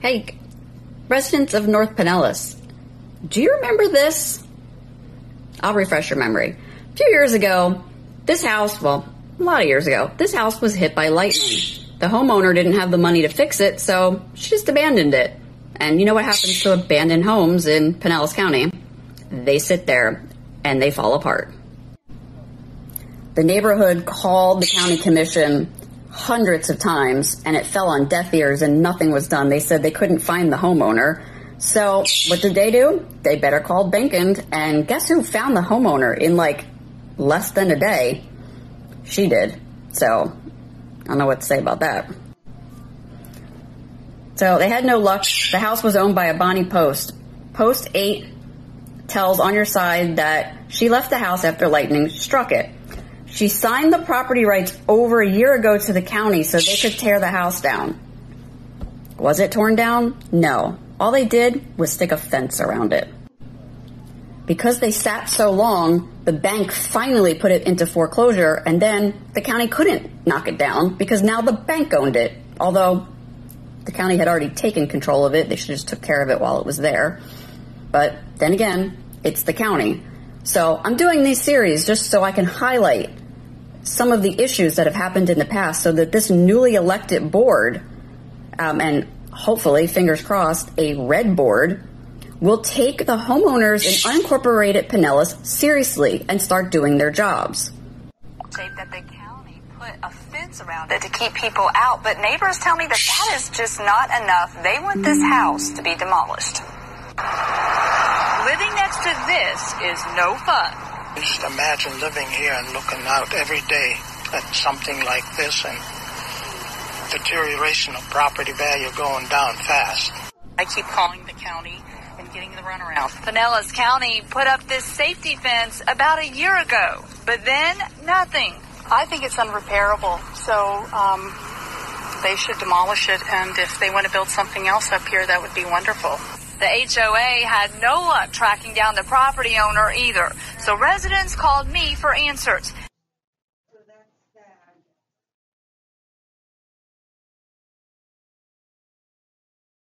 Hey, residents of North Pinellas, do you remember this? I'll refresh your memory. A few years ago, this house, well, a lot of years ago, this house was hit by lightning. The homeowner didn't have the money to fix it, so she just abandoned it. And you know what happens to abandoned homes in Pinellas County? They sit there and they fall apart. The neighborhood called the county commission hundreds of times and it fell on deaf ears and nothing was done. They said they couldn't find the homeowner. So what did they do? They better called Behnken and guess who found the homeowner in like less than a day? She did. So I don't know what to say about that. So they had no luck. The house was owned by a Bonnie Post. Post 8 tells on your side that she left the house after lightning struck it. She signed the property rights over a year ago to the county so they could tear the house down. Was it torn down? No. All they did was stick a fence around it. Because they sat so long, the bank finally put it into foreclosure and then the county couldn't knock it down because now the bank owned it. Although the county had already taken control of it, they should have just took care of it while it was there. But then again, it's the county. So I'm doing these series just so I can highlight some of the issues that have happened in the past so that this newly elected board, um, and hopefully, fingers crossed, a red board, will take the homeowners in unincorporated Pinellas seriously and start doing their jobs. That the county put a fence around it to keep people out, but neighbors tell me that that is just not enough. They want this house to be demolished. Living next to this is no fun. Just imagine living here and looking out every day at something like this and deterioration of property value going down fast. I keep calling the county and getting the runaround. Pinellas County put up this safety fence about a year ago, but then nothing. I think it's unrepairable, so um, they should demolish it, and if they want to build something else up here, that would be wonderful. The HOA had no luck tracking down the property owner either, so residents called me for answers.